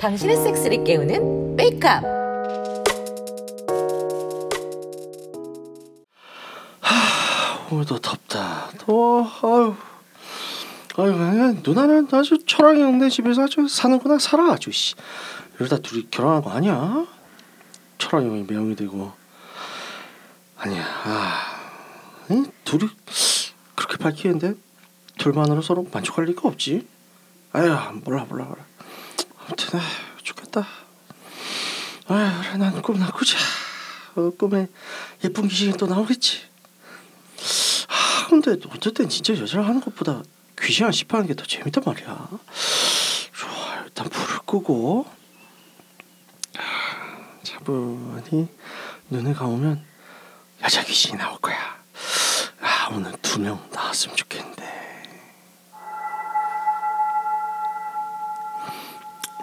당신의 섹스를 깨우는 메이크업. 오늘도 덥다. 더워. 아유. 아유 그냥 누나는 아주 철학이 없네 집에서 아주 사는구나 살아 아주 씨. 이러다 둘이 결혼한 거 아니야? 철학이 형이 매형이 되고. 아니야. 아. 이 둘이 그렇게 밝히는데 둘만으로 서로 만족할 리가 없지. 아유 몰라 몰라 몰라. 아무튼 아 죽겠다. 아유 그래 난 꿈나 꾸자. 어, 꿈에 예쁜 귀신이 또 나오겠지. 아 근데 어쨌든 진짜 여자를 하는 것보다 귀신을 씹하는 게 더 재밌단 말이야. 좋아 일단 불을 끄고 아, 차분히 눈을 감으면 여자 귀신이 나올 거야. 아 오늘 두 명 나왔으면 좋겠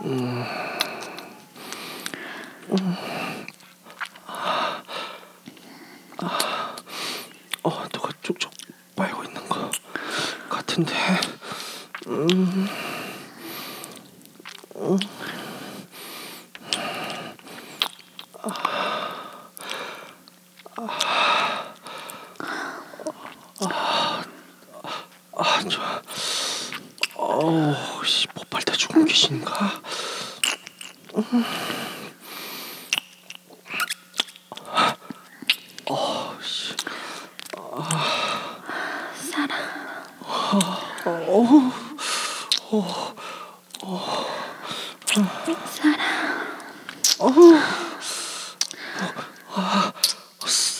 는데. 어 누가 쭉쭉 빨고 있는 거 같은데. 음. 음. 아, 저, 어우, 씨, 못발 때 죽은 귀신인가? 어, 씨,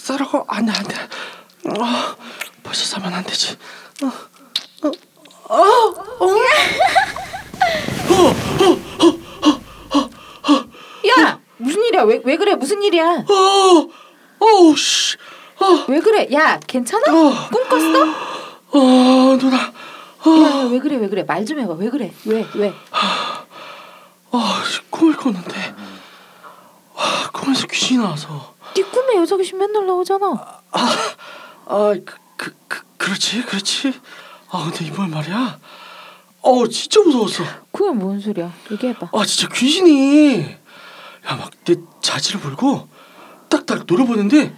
싸라고 안돼 안돼. 아, 벌써 사면 안 되지. 야 무슨 일이야? 왜 왜 그래? 무슨 일이야? 어, 어우 씨, 왜 그래? 야 괜찮아? 어. 꿈 꿨어? 어 누나, 야왜 그래? 왜 그래? 말 좀 해봐. 왜 그래? 왜 왜? 아 씨, 꿈을 꿨는데, 아, 꿈에서 귀신이 나와서, 네 꿈에 여자 귀신 맨날 나오잖아. 아그 그 그 그렇지 그렇지. 아 근데 이번 말이야, 어 진짜 무서웠어. 그게 뭔 소리야? 얘기해봐. 아 진짜 귀신이 야 막 내 자지를 물고 딱딱 노려보는데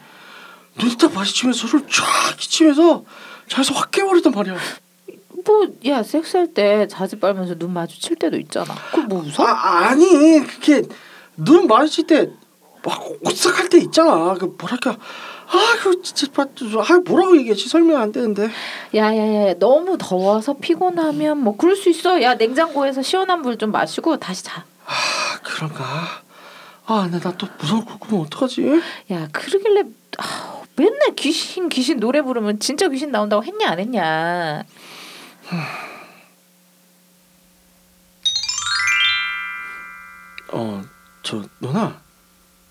눈이 딱 마주치면서 소리를 쫙 끼치면서 자서 확 깨버렸단 말이야. 뭐 야 섹스할 때 자지 빨면서 눈 마주칠 때도 있잖아. 그거 뭐 웃어? 아 아니 그게 눈 마주칠 때 막 오싹할 때 있잖아. 그 뭐랄까 아 그 진짜 아 뭐라고 얘기하지 설명 안 되는데. 야 야 야 너무 더워서 피곤하면 뭐 그럴 수 있어. 야 냉장고에서 시원한 물 좀 마시고 다시 자. 아 그런가. 아 근데 나 또 무서울 거 꾸면 어떡하지? 야 그러길래 아, 맨날 귀신 귀신 노래 부르면 진짜 귀신 나온다고 했냐 안 했냐? 어 저 누나.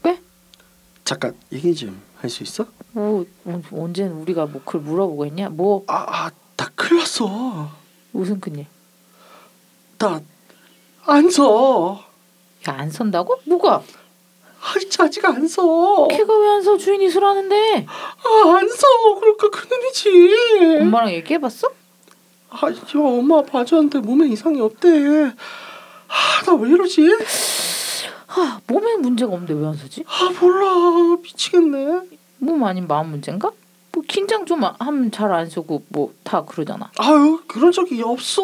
왜? 잠깐 얘기 좀 할 수 있어? 뭐 어, 언제는 우리가 뭐 그걸 물어보고 했냐? 뭐 아, 아, 나 큰일 났어. 무슨 큰일? 나안 서. 야 안 선다고? 뭐가? 아이, 아직 안 서. 걔가 왜 안 서? 주인이 술하는데 아, 안 서. 그러니까 큰일이지. 엄마랑 얘기해봤어? 아, 저 엄마 봐줬는데 몸에 이상이 없대. 아, 나 왜 이러지? 아 몸에 문제가 없는데 왜 안 서지? 아, 몰라. 미치겠네. 몸 아닌 마음 문제인가? 뭐 긴장 좀 하면 잘안 서고 뭐 다 그러잖아. 아유, 그런 적이 없어.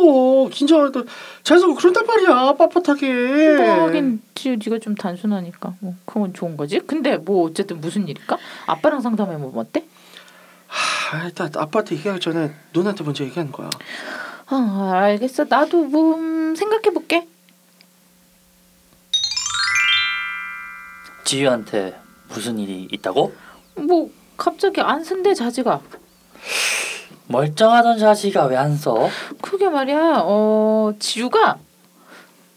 긴장할 때 잘서 그런단 말이야. 빳빳하게. 뭐 하긴 지 네가 좀 단순하니까 뭐 그건 좋은 거지. 근데 뭐 어쨌든 무슨 일일까? 아빠랑 상담해 보면 어때? 아, 일단 아빠한테 얘기하기 전에 누나한테 먼저 얘기하는 거야. 아 알겠어. 나도 뭐 음, 생각해 볼게. 지유한테 무슨 일이 있다고? 뭐 갑자기 안 쓴대 자지가. 멀쩡하던 자식아 왜 안 써? 그게 말이야. 어 지우가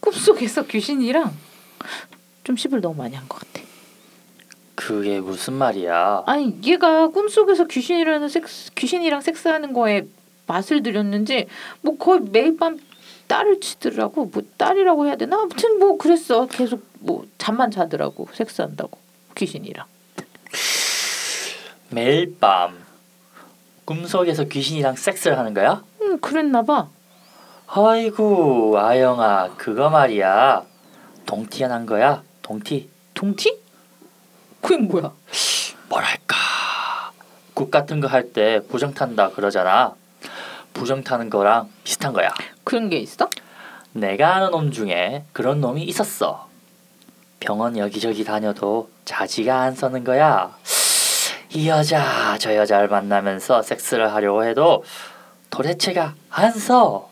꿈속에서 귀신이랑 좀 씹을 너무 많이 한 것 같아. 그게 무슨 말이야? 아니 얘가 꿈속에서 귀신이라는 섹스 귀신이랑 섹스하는 거에 맛을 들였는지 뭐 거의 매일 밤 딸을 치더라고 뭐 딸이라고 해야 되나 아무튼 뭐 그랬어 계속 뭐 잠만 자더라고 섹스한다고 귀신이랑 매일 밤 꿈속에서 귀신이랑 섹스를 하는 거야? 음, 음 그랬나 봐. 아이고 아영아 그거 말이야 동티가 난 거야 동티 동티? 그게 뭐야? 뭐랄까 국 같은 거 할 때 부정 탄다 그러잖아 부정 타는 거랑 비슷한 거야 그런 게 있어? 내가 아는 놈 중에 그런 놈이 있었어 병원 여기저기 다녀도 자지가 안 서는 거야 이 여자 저 여자를 만나면서 섹스를 하려고 해도 도대체가 안서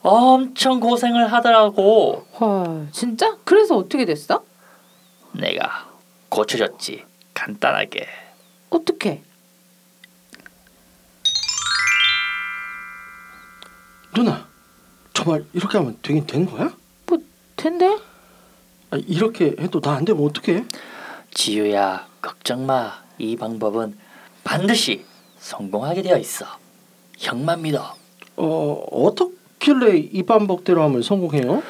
엄청 고생을 하더라고 헐 진짜? 그래서 어떻게 됐어? 내가 고쳐줬지 간단하게 어떻게? 누나 정말 이렇게 하면 되긴 되는 거야? 된대? 아, 이렇게 해도 나 안 되면 어떡해? 지유야 걱정 마 이 방법은 반드시 성공하게 되어 있어 형만 믿어 어 어떻길래 이 반복대로 하면 성공해요?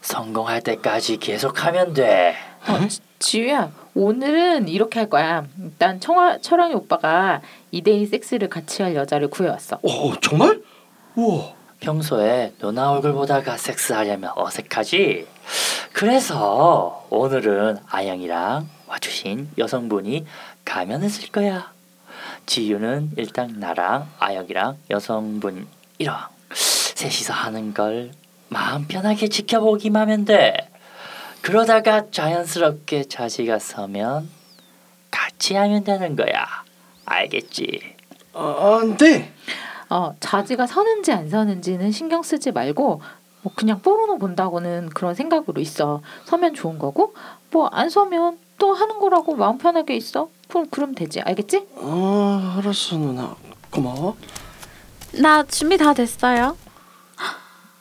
성공할 때까지 계속하면 돼 어, 지- 지우야 오늘은 이렇게 할 거야. 일단 청아 철왕이 오빠가 2대2 섹스를 같이 할 여자를 구해왔어. 어 정말? 우와 평소에 누나 얼굴 보다가 섹스하려면 어색하지? 그래서 오늘은 아영이랑 와주신 여성분이 가면을 쓸 거야. 지유는 일단 나랑 아영이랑 여성분 이랑 셋이서 하는 걸 마음 편하게 지켜보기만 하면 돼. 그러다가 자연스럽게 자지가 서면 같이 하면 되는 거야. 알겠지? 아, 안돼 어 자지가 서는지 안 서는지는 신경 쓰지 말고 뭐 그냥 포르노 본다고는 그런 생각으로 있어. 서면 좋은 거고 뭐 안 서면 또 하는 거라고 마음 편하게 있어. 그럼 그럼 되지. 알겠지? 어 알았어 누나 고마워 나 준비 다 됐어요.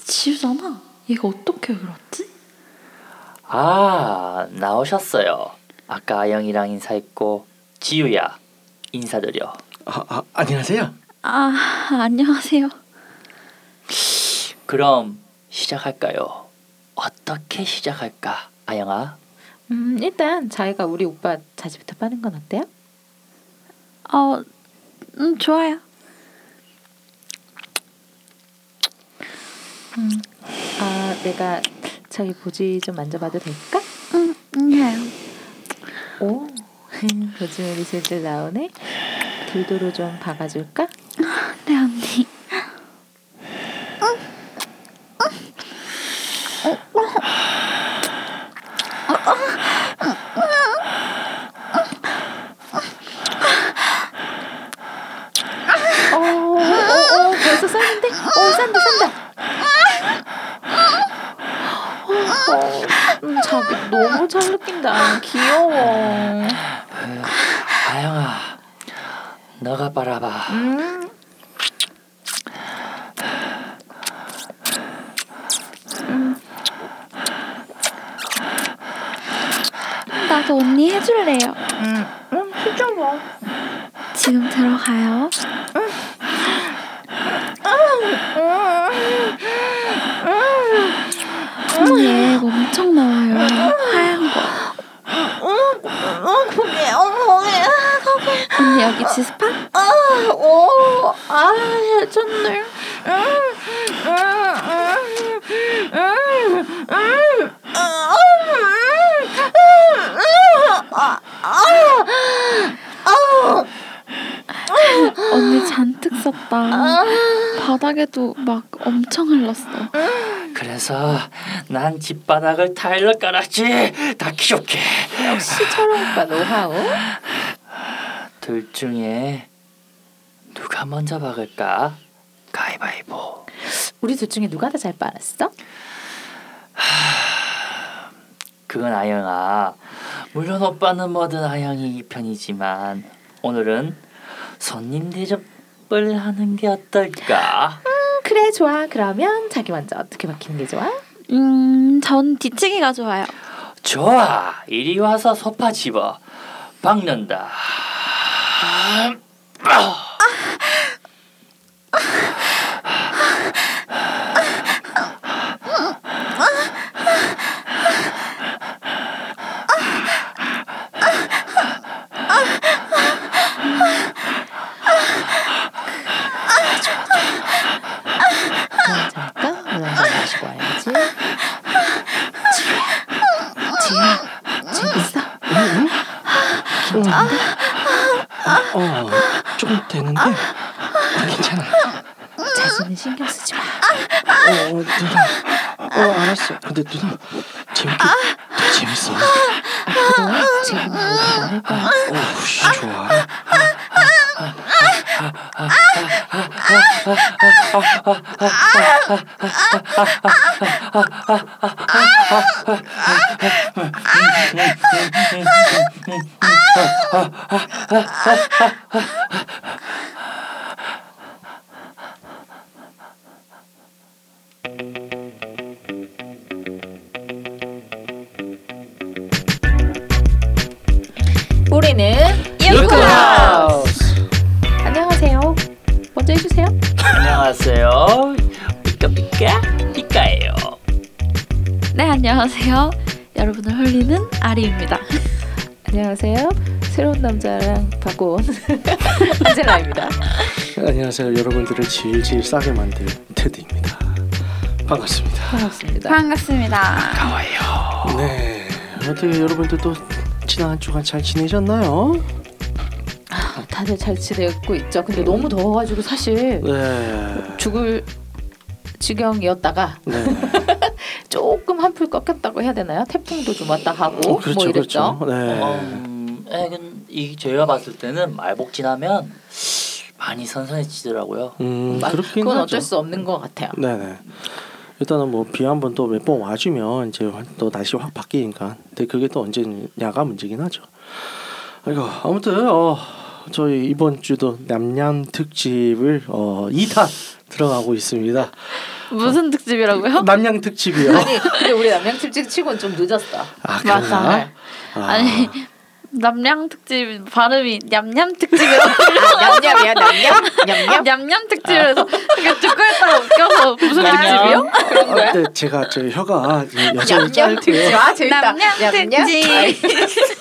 지우잖아. 얘가 어떻게 그렇지? 아 나오셨어요. 아까 아영이랑 인사했고 지유야 인사드려. 아, 아 안녕하세요 아, 안녕하세요. 그럼 시작할까요? 어떻게 시작할까, 아영아? 음 일단 자기가 우리 오빠 자지부터 빠는 건 어때요? 어, 음, 좋아요. 아 내가 저희 보지 좀 만져봐도 될까? 음, 음, 해요. 오 요즘에 미술들 나오네. 돌도로 좀 박아줄까? 네, 언니. 어, 어, 어, 벌써 쌌는데? 어, 싼다, 싼다. 어, 음, 자기 너무 잘 느낀다. 귀여워. 아영아, 너가 빨아봐. 음, 나도 언니 해줄래요. 음, 음, 진짜 뭐. 지금 들어가요. 언니 애가 엄청 나와요. 하얀 거. 어, 그게, 어머, 언니 여기 지스파? 아, 오, 아, 해줬네. 음, 음, 음, 음, 음, 아, 아, 아, 언니 잔뜩 썼다. 바닥에도 막 엄청 흘렀어. 그래서 난 집바닥을 타일로 깔았지. 닿기 좋게. 역시 철원 오빠 노하우. 둘 중에 누가 먼저 박을까? 가위바위보. 우리 둘 중에 누가 더 잘 빨았어? 그건 아영아. 물론 오빠는 뭐든 아영이 편이지만 오늘은 손님 대접을 하는 게 어떨까? 그래 좋아. 그러면 자기 먼저 어떻게 박히는 게 좋아? 음, 전 뒤치기가 좋아요. 좋아. 이리 와서 소파 집어. 박는다. 어, 누나. 어, 알았어. 근데 누나 재밌게 되게 재밌어. 그동안 지금 많을 거야. 어, 씨, 좋아. 우리는 유쿠하우스. 안녕하세요. 먼저 해주세요. 안녕하세요. 삐까삐까 삐까예요. 네 안녕하세요. 여러분을 홀리는 아리입니다. 안녕하세요. 새로운 남자랑 바꿔 온 안젤라입니다. 안녕하세요. 여러분들을 질질 싸게 만들 테드입니다. 반갑습니다. 반갑습니다. 반갑습니다. 네. 어떻게 여러분들 또 지난 한 주간 잘 지내셨나요? 아, 다들 잘 지내고 있죠. 근데 너무 더워가지고 사실 네. 죽을 지경이었다가 네. 조금 한풀 꺾였다고 해야 되나요? 태풍도 좀 왔다 가고 어, 그렇죠, 뭐 이랬죠. 그렇죠. 네. 음, 에, 근 이 제가 봤을 때는 말복 지나면 많이 선선해지더라고요. 음, 마- 그렇긴 그건 하죠. 어쩔 수 없는 것 같아요. 네네. 일단은 뭐 비 한 번 또 몇 번 와주면 이제 또 날씨 확 바뀌니까. 근데 그게 또 언제냐가 문제긴 하죠. 아이고 아무튼 어 저희 이번 주도 냠냠 특집을 어 2탄 들어가고 있습니다. 무슨 특집이라고요? 남양 특집이요. 아니 근데 우리 남양 특집 치고는 좀 늦었어. 아 맞아. 그런가? 아, 아니 남양 특집 발음이 냠냠 특집이라고 아, 냠냠이야 냠냠 냠냠. 냠냠 특집이라서 이게 듣고 있다가 웃겨서 무슨 특집이요? 그런 아, 거야? 근데 제가 저 혀가 여전히. 짧고요. 아 재밌다. 특집.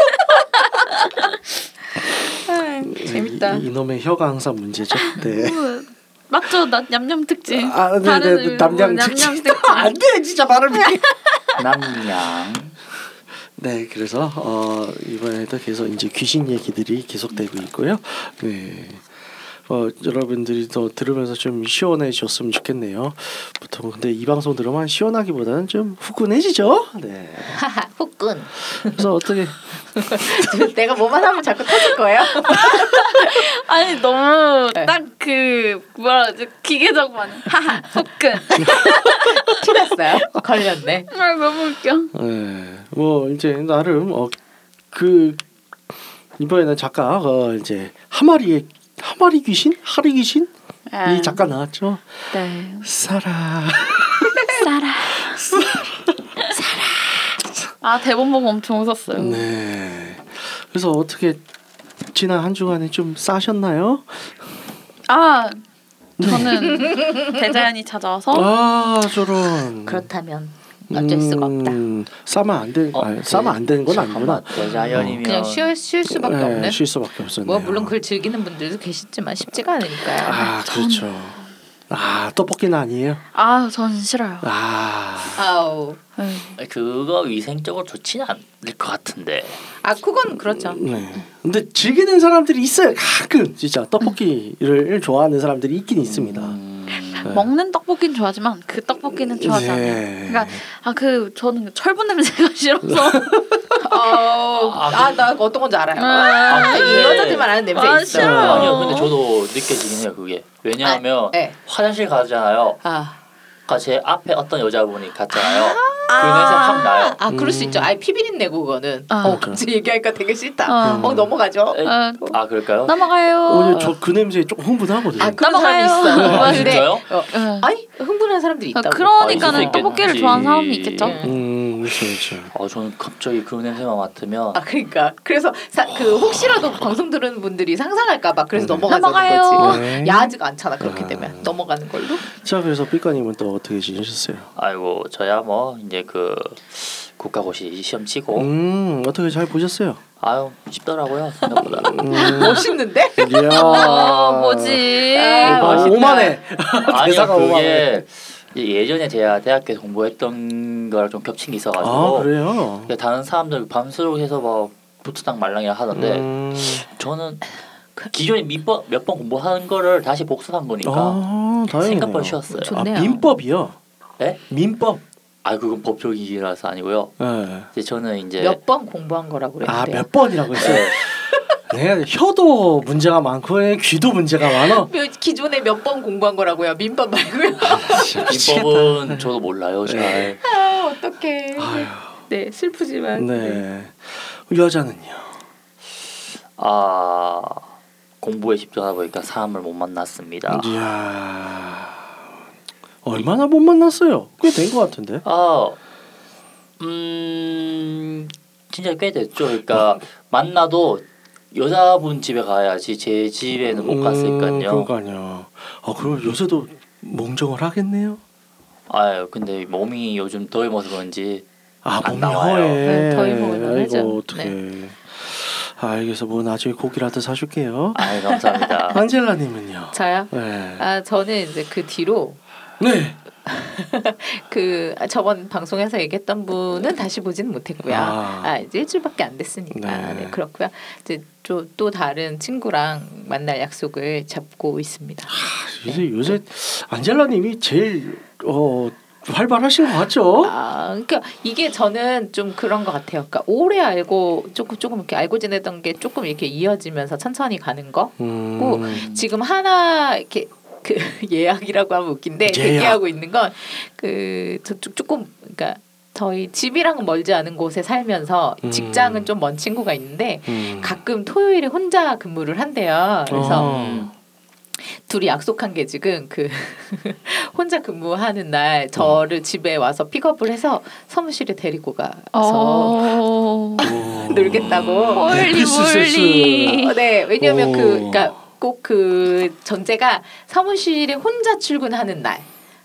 아이, 재밌다. 이, 이 놈의 혀가 항상 문제죠. 네. 뭐, 맞죠? 나 냠냠 특집. 아, 네, 네, 남양 뭐 특집. 냠냠 특집. 안 돼, 진짜 발음이. 남양. 네, 그래서 어, 이번에도 계속 이제 귀신 얘기들이 계속되고 있고요. 네. 어, 여러분들이 더 들으면서 좀 시원해졌으면 좋겠네요. 보통 근데 이 방송 들으면 시원하기보다는 좀 후끈해지죠. 네. 후끈. 그래서 어떻게 내가 뭐만 하면 자꾸 터질 거예요. 아니 너무 네. 딱그 뭐라 그러지 기계적만 하하 속근 티났어요. 걸렸네. 아 너무 웃겨 네. 뭐 이제 나름 어, 그 이번에는 작가 어, 이제 하마리의 하마리 귀신, 하리 귀신 이 작가 나왔죠. 네 사라. 싸라 아 대본 보고 엄청 웃었어요 네. 그래서 어떻게 지난 한 주간에 좀 싸셨나요? 아 저는 대자연이 찾아와서 아 저런. 그렇다면 어쩔 수가 없다. 음, 싸면 안 되, 어, 아니, 싸면 안 되는 건 아니구나. 대자연이면 그냥 쉴, 쉴 수밖에 네, 없네. 쉴 수밖에 없었네요. 뭐 물론 그걸 즐기는 분들도 계시지만 쉽지가 않으니까요. 아 그렇죠. 아 떡볶이는 아니에요. 아 저는 싫어요 아. 아우. 네. 그거 위생적으로 좋지는 않을 것 같은데. 아 그건 그렇죠. 네. 근데 즐기는 사람들이 있어요. 가끔 진짜 떡볶이를 좋아하는 사람들이 있긴 있습니다. 음, 네. 먹는 떡볶이는 좋아하지만 그 떡볶이는 좋아하지 않아요 네. 그러니까 아 그 저는 철분 냄새가 싫어서 어, 아나 어떤 건지 알아요. 아, 아, 이 여자들만 아는 냄새 아, 있어. 싫어. 아니요, 근데 저도 느껴지긴 해요 그게. 왜냐하면 네. 화장실 가잖아요. 아, 제 앞에 어떤 여자분이 갔잖아요. 그 냄새 확 나요. 아 그럴 수 음. 있죠. 아이 피비린내 그거는. 아. 어 갑자기 얘기하니까 되게 싫다. 어. 어 넘어가죠. 에, 아, 아 그럴까요? 넘어가요 오늘 저그 냄새에 조금 흥분하거든요. 아 그런 사람이 넘어가요. 있어. 아, 근데 진짜요? 어, 네. 아니 흥분하는 사람들이 아, 있다고. 아, 그러니까는 수 떡볶이를. 좋아하는 사람이 있겠죠. 예. 음, 그렇죠, 그렇죠. 아 저는 갑자기 그 냄새만 맡으면 아 그러니까 그래서 사, 그 혹시라도 방송 들은 분들이 상상할까봐 그래서 네. 넘어가는. 거지. 네. 야하지가 않잖아 그렇기 아. 때문에 넘어가는 걸로. 자, 그래서 삐까님은 또 어떻게 지내셨어요? 아이고 저야 뭐 이제 그 국가고시 시험 치고 음, 어떻게 잘 보셨어요? 아유 쉽더라고요 생각보다. 음, 멋있는데? 이야. 어 뭐지 아, 어, 멋있다. 오만해. 아니요 그게 예전에 제가 대학교 공부했던 거랑 좀 겹친 게 있어가지고 아, 그래요? 다른 사람들 밤새도록 해서 뭐 부트당 말랑이라 하던데 음, 저는 기존에 몇번 몇번 공부한 거를 다시 복습한 거니까 아. 생각보다 쉬웠어요. 좋- 아, 좋네요. 민법이요. 네? 민법. 아 그건 법조기라서 아니고요. 예. 이제 저는 이제 몇 번 공부한 거라고 아, 그랬는데요. 몇 번이라고 했어요. 네. 네, 혀도 문제가 많고 예, 귀도 문제가 많아. 몇- 기존에 몇 번 공부한 거라고요. 민법 말고요. 민법은 저도 몰라요. 잘. 네. 아 어떡해. 아유, 네 슬프지만. 네. 여자는요. 아 공부에 집중하다 보니까 사람을 못 만났습니다. 이야. 얼마나 못 만났어요? 꽤 된 것 같은데. 아, 음, 진짜 꽤 됐죠. 그러니까 만나도 여자분 집에 가야지 제 집에는 못 갔으니까요. 음, 그러니까요. 아, 그럼 요새도 몽정을 하겠네요. 아유, 근데 몸이 요즘 더위 먹어서 그런지 아, 안 몸이 나와요. 네, 더위 먹으면 하죠. 아이고, 어떡해. 아, 알겠어. 뭐 나중에 고기라도 사줄게요. 아유 감사합니다. 안젤라님은요? 저요? 네. 아 저는 이제 그 뒤로 네. 그 저번 방송에서 얘기했던 분은 다시 보지는 못했고요. 아. 아, 이제 일주일밖에 안 됐으니까 네. 네. 그렇고요. 이제 또, 또 다른 친구랑 만날 약속을 잡고 있습니다. 요새 요새 안젤라님이 제일 어 활발하신 것 같죠? 아, 그러니까 이게 저는 좀 그런 것 같아요. 그러니까 오래 알고 조금 조금 이렇게 알고 지내던 게 조금 이렇게 이어지면서 천천히 가는 거. 음. 지금 하나 이렇게 그 예약이라고 하면 웃긴데 예약. 대기하고 있는 건그 저쪽 조금 그러니까 저희 집이랑은 멀지 않은 곳에 살면서 음. 직장은 좀 먼 친구가 있는데 음. 가끔 토요일에 혼자 근무를 한대요. 그래서 어. 둘이 약속한 게 지금 그 혼자 근무하는 날 저를 집에 와서 픽업을 해서 사무실에 데리고 가서 어. 오. 놀겠다고. 멀리 에피스세스. 멀리. 어, 네, 왜냐면 오. 그 그러니까 꼭 그 전제가 사무실에 혼자 출근하는 날.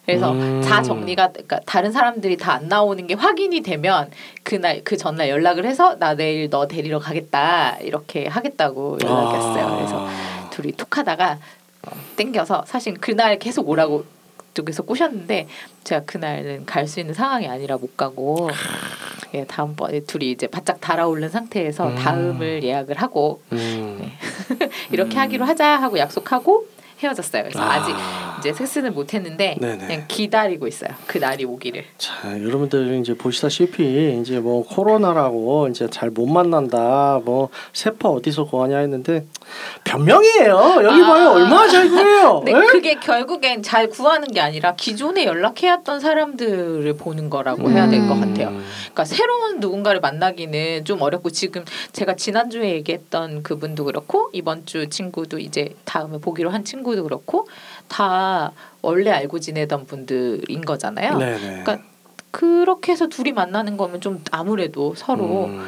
그래서 음. 자 정리가 그러니까 다른 사람들이 다 안 나오는 게 확인이 되면 그날 그 전날 연락을 해서 나 내일 너 데리러 가겠다 이렇게 하겠다고 연락이 왔어요. 그래서 아. 둘이 툭하다가 어, 땡겨서 사실 그날 계속 오라고 쪽에서 꼬셨는데 제가 그날은 갈 수 있는 상황이 아니라 못 가고 예, 다음번에 둘이 이제 바짝 달아오른 상태에서 음. 다음을 예약을 하고 음. 네. 이렇게 하기로 하자 하고 약속하고 헤어졌어요. 그래서 아. 아. 직 이제 섹스는 못 했는데 네네. 그냥 기다리고 있어요. 그 날이 오기를. 자, 여러분들 이제 보시다시피 이제 뭐 코로나라고 이제 잘 못 만난다. 뭐 세포 어디서 구하냐 했는데 변명이에요. 여기 아. 봐요. 얼마나 잘 구해요. 근데 에? 그게 결국엔 잘 구하는 게 아니라 기존에 연락해왔던 사람들을 보는 거라고 해야 될것 음. 같아요. 그러니까 새로운 누군가를 만나기는 좀 어렵고 지금 제가 지난 주에 얘기했던 그분도 그렇고 이번 주 친구도 이제 다음에 보기로 한 친구도 그렇고 다 원래 알고 지내던 분들인 거잖아요. 네네. 그러니까 그렇게 해서 둘이 만나는 거면 좀 아무래도 서로 음.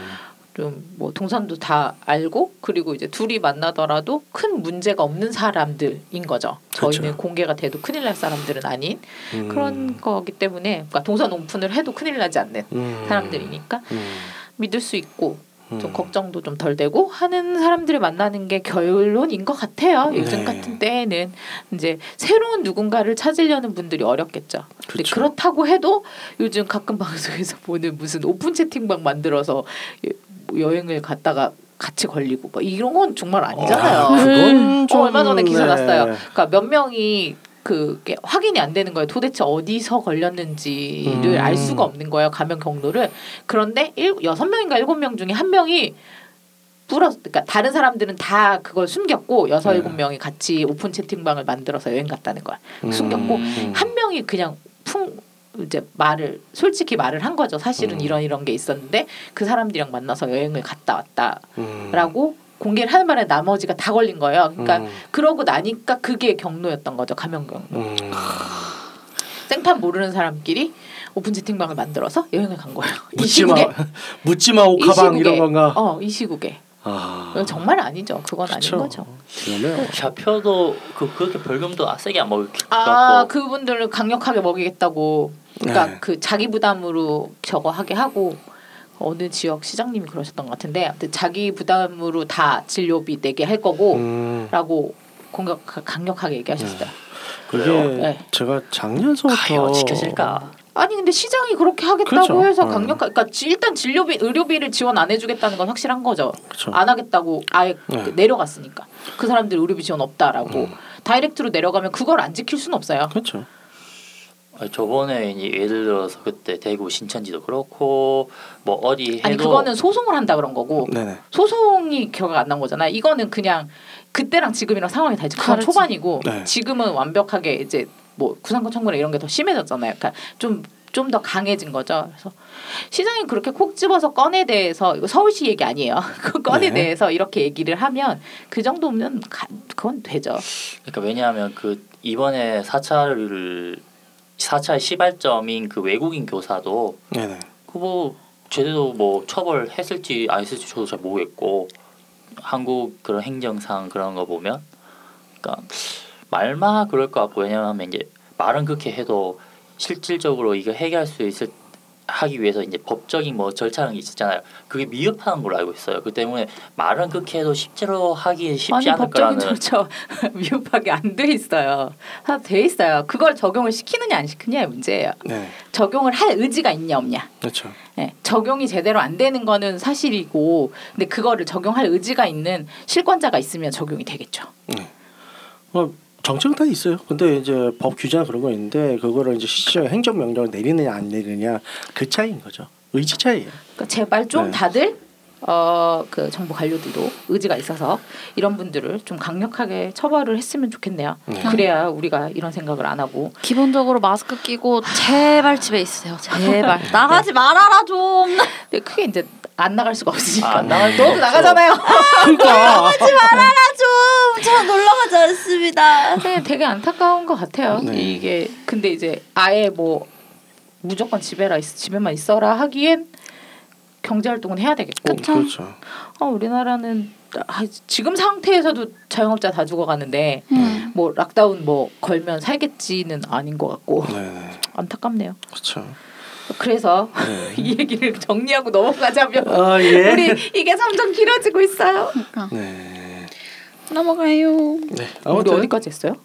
좀뭐 동선도 다 알고 그리고 이제 둘이 만나더라도 큰 문제가 없는 사람들인 거죠. 저희는 그렇죠. 공개가 돼도 큰일 날 사람들은 아닌 음. 그런 거기 때문에 그러니까 동선 오픈을 해도 큰일 나지 않는 음. 사람들이니까 음. 믿을 수 있고 좀 음. 걱정도 좀 덜 되고 하는 사람들을 만나는 게 결론인 것 같아요. 요즘 네. 같은 때에는 이제 새로운 누군가를 찾으려는 분들이 어렵겠죠. 근데 그쵸. 그렇다고 해도 요즘 가끔 방송에서 보는 무슨 오픈 채팅방 만들어서 여- 뭐 여행을 갔다가 같이 걸리고 뭐 이런 건 정말 아니잖아요. 아, 그건 어, 좀 얼마 전에 기사 네. 났어요. 그러니까 몇 명이 그게 확인이 안 되는 거예요. 도대체 어디서 걸렸는지를 음. 알 수가 없는 거예요. 감염 경로를. 그런데 일, 여섯 명인가 일곱 명 중에 한 명이 뿌렸 그러니까 다른 사람들은 다 그걸 숨겼고 여섯 네. 일곱 명이 같이 오픈 채팅방을 만들어서 여행 갔다는 거야. 숨겼고 음. 한 명이 그냥 풍 이제 말을 솔직히 말을 한 거죠. 사실은 음. 이런 이런 게 있었는데 그 사람들이랑 만나서 여행을 갔다 음. 왔다라고 공개를 하는 바람에 나머지가 다 걸린 거예요. 그러니까 음. 그러고 나니까 그게 경로였던 거죠. 감염 경로. 음. 생판 모르는 사람끼리 오픈 채팅방을 만들어서 여행을 간 거예요. 이 묻지마 시국에. 묻지마 이 오카방. 이런 건가? 어, 이 시국에. 아. 정말 아니죠. 그건 그쵸. 아닌 거죠. 그러면 좌표도 그 그렇게 벌금도 세게 안 먹을 아, 같고 그분들을 강력하게 먹이겠다고. 그러니까 네. 그 자기 부담으로 저거 하게 하고 어느 지역 시장님이 그러셨던 것 같은데 자기 부담으로 다 진료비 내게 할 음. 거고라고 공격 강력하게 얘기하셨어요. 그게 그래요? 네. 제가 작년서부터 지켜질까? 아니 근데 시장이 그렇게 하겠다고 그렇죠. 해서 네. 강력 그러니까 지- 일단 진료비 의료비를 지원 안 해주겠다는 건 확실한 거죠. 그렇죠. 안 하겠다고 아예 네. 그 내려갔으니까 그 사람들 의료비 지원 없다라고 음. 다이렉트로 내려가면 그걸 안 지킬 수는 없어요. 그렇죠. 아니, 저번에 이제 예를 들어서 그때 대구 신천지도 그렇고 뭐 어디 해도 아니 그거는 소송을 한다 그런 거고 네네. 소송이 결과 안난 거잖아요. 이거는 그냥 그때랑 지금이랑 상황이 다르지. 그건. 초반이고 네. 지금은 완벽하게 이제 뭐 구상권 청구나 이런 게 더 심해졌잖아요. 그러니까 좀 좀 더 강해진 거죠. 그래서 시장이 그렇게 콕 집어서 건에 대해서 이거 서울시 얘기 아니에요. 그 건에 네. 대해서 이렇게 얘기를 하면 그 정도면 가, 그건 되죠. 그러니까 왜냐하면 그 이번에 4차를 4차의 시발점인 그 외국인 교사도 네네. 그뭐 제대로 뭐 처벌했을지 안 했을지 저도 잘 모르겠고 한국 그런 행정상 그런 거 보면 그러니까 말만 그럴 것 같고 왜냐하면 이제 말은 그렇게 해도 실질적으로 이거 해결할 수 있을 하기 위해서 이제 법적인 뭐 절차라는 게 있었잖아요. 그게 미흡한 걸로 알고 있어요. 그 때문에 말은 그렇게 해도 실제로 하기 쉽지 아니 않을 법적인 거라는 절차 미흡하게 안 돼 있어요. 다 돼 있어요. 그걸 적용을 시키느냐 안 시키느냐의 문제예요. 네. 적용을 할 의지가 있냐 없냐. 그렇죠. 네, 적용이 제대로 안 되는 거는 사실이고, 근데 그거를 적용할 의지가 있는 실권자가 있으면 적용이 되겠죠. 뭐 정책 다 있어요. 근데 이제 법 규제나 그런 거 있는데 그거를 이제 실질적인 행정 명령을 내리느냐 안 내리느냐 그 차이인 거죠. 의지 차이예요. 그러니까 제발 좀 네. 다들 어 그 정부 관료들도 의지가 있어서 이런 분들을 좀 강력하게 처벌을 했으면 좋겠네요. 네. 그래야 우리가 이런 생각을 안 하고 기본적으로 마스크 끼고 제발 집에 있으세요. 제발 나가지 말아라 좀. 근데 크게 이제 안 나갈 수가 없으니까 아, 안 나갈 수가 너도 없죠. 나가잖아요. 그러니까 좀. 저 놀러 가지 않습니다. 되게, 되게 안타까운 것 같아요. 네. 이게 근데 이제 아예 뭐 무조건 집에라 있, 집에만 있어라 하기엔 경제 활동은 해야 되겠고. 그쵸. 그렇죠. 어, 우리나라는 아, 지금 상태에서도 자영업자 다 죽어가는데 음. 뭐 락다운 뭐 걸면 살겠지는 아닌 것 같고 네네. 안타깝네요. 그렇죠. 그래서 네. 이 얘기를 정리하고 넘어가자면 아 예. 우리 이게 점점 길어지고 있어요. 그러니까 네. 넘어가요. 네. 우리 아무튼 어디까지 했어요?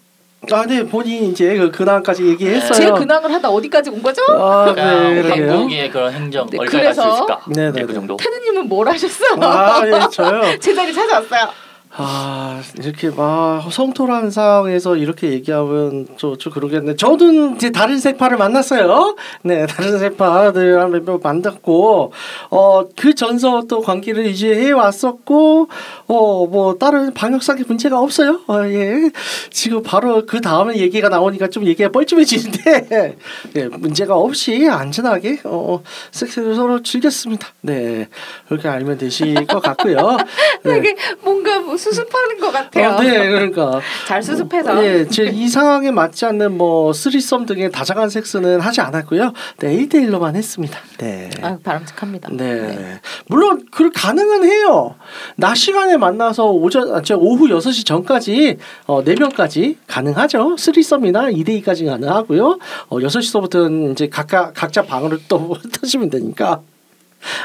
아, 네 본인 이제 그 근황까지 얘기했어요. 제 근황을 하다 어디까지 온 거죠? 아, 그러니까 네, 그러게요. 한국의 그런 행정 네, 어디까지 갈수 그래서- 있을까? 네, 네, 네, 그 네. 정도. 테드님은 뭘 하셨어? 아, 예, 저요. 제 자리 찾아왔어요. 아 이렇게 막 성토란 상황에서 이렇게 얘기하면 좀, 좀 그러겠네. 저도 이제 다른 세파를 만났어요. 네, 다른 세파들 몇명 만났고 어그 전서 또 관계를 유지해 왔었고 어 뭐 다른 방역상의 문제가 없어요. 어, 예, 지금 바로 그 다음에 얘기가 나오니까 좀 얘기가 뻘쭘해지는데 네, 문제가 없이 안전하게 어 섹스를 서로 즐겼습니다. 네, 그렇게 알면 되실 것 같고요. 네. 뭔가 뭐 수습하는 것 같아요. 어, 네, 그러니까. 잘 수습해서. 예, 제이 상황에 맞지 않는 뭐 쓰리썸 등의 다정한 섹스는 하지 않았고요. 네, 1대 1로만 했습니다. 네. 아, 바람직합니다. 네. 네. 물론 그 가능은 해요. 낮 시간에 만나서 오전 아, 저 오후 6시 전까지 어 4명까지 가능하죠. 쓰리썸이나 2대 2까지 가능하고요. 어 6시서부터는 이제 각각 각자 방으로 또 터시면 되니까.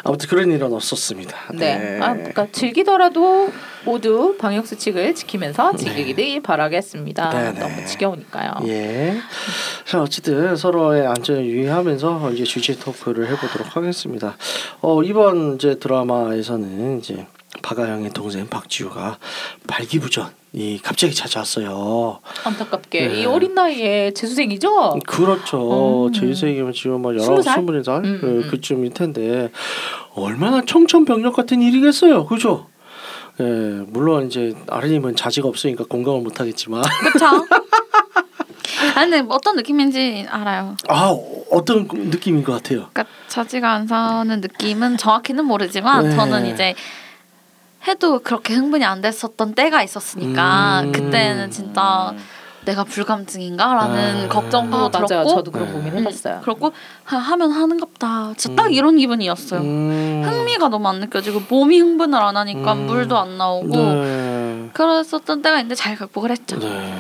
아무튼 그런 일은 없었습니다. 네. 아, 그러니까 즐기더라도 모두 방역 수칙을 지키면서 즐기길 바라겠습니다. 네, 네. 너무 지겨우니까요. 예. 자 어쨌든 서로의 안전을 유의하면서 이제 주제 토크를 해보도록 하겠습니다. 어 이번 이제 드라마에서는 이제 박아영의 동생 박지우가 발기부전 이 갑자기 찾아왔어요. 안타깝게 네. 이 어린 나이에 재수생이죠. 그렇죠. 음. 제 생이면 지금 막 스무 열아홉 살? 스물네 살 음, 그, 음. 그쯤일 텐데 얼마나 청천벽력 같은 일이겠어요, 그죠? 예, 물론 이제 아르님은 자지가 없으니까 공감을 못하겠지만 그렇죠. 아 근데 어떤 느낌인지 알아요. 아 어떤 느낌인 것 같아요. 그러니까 자지가 안 사는 느낌은 정확히는 모르지만 네. 저는 이제 해도 그렇게 흥분이 안 됐었던 때가 있었으니까 음. 그때는 진짜 음. 내가 불감증인가라는 아. 걱정도 아, 맞아요. 들었고 저도 그런 네. 고민 음, 해봤어요. 그렇고 하, 하면 하는갑다. 진짜 음. 딱 이런 기분이었어요. 음. 흥미가 너무 안 느껴지고 몸이 흥분을 안 하니까 음. 물도 안 나오고 네. 그랬었던 때가 있는데 잘 극복을 했죠. 네.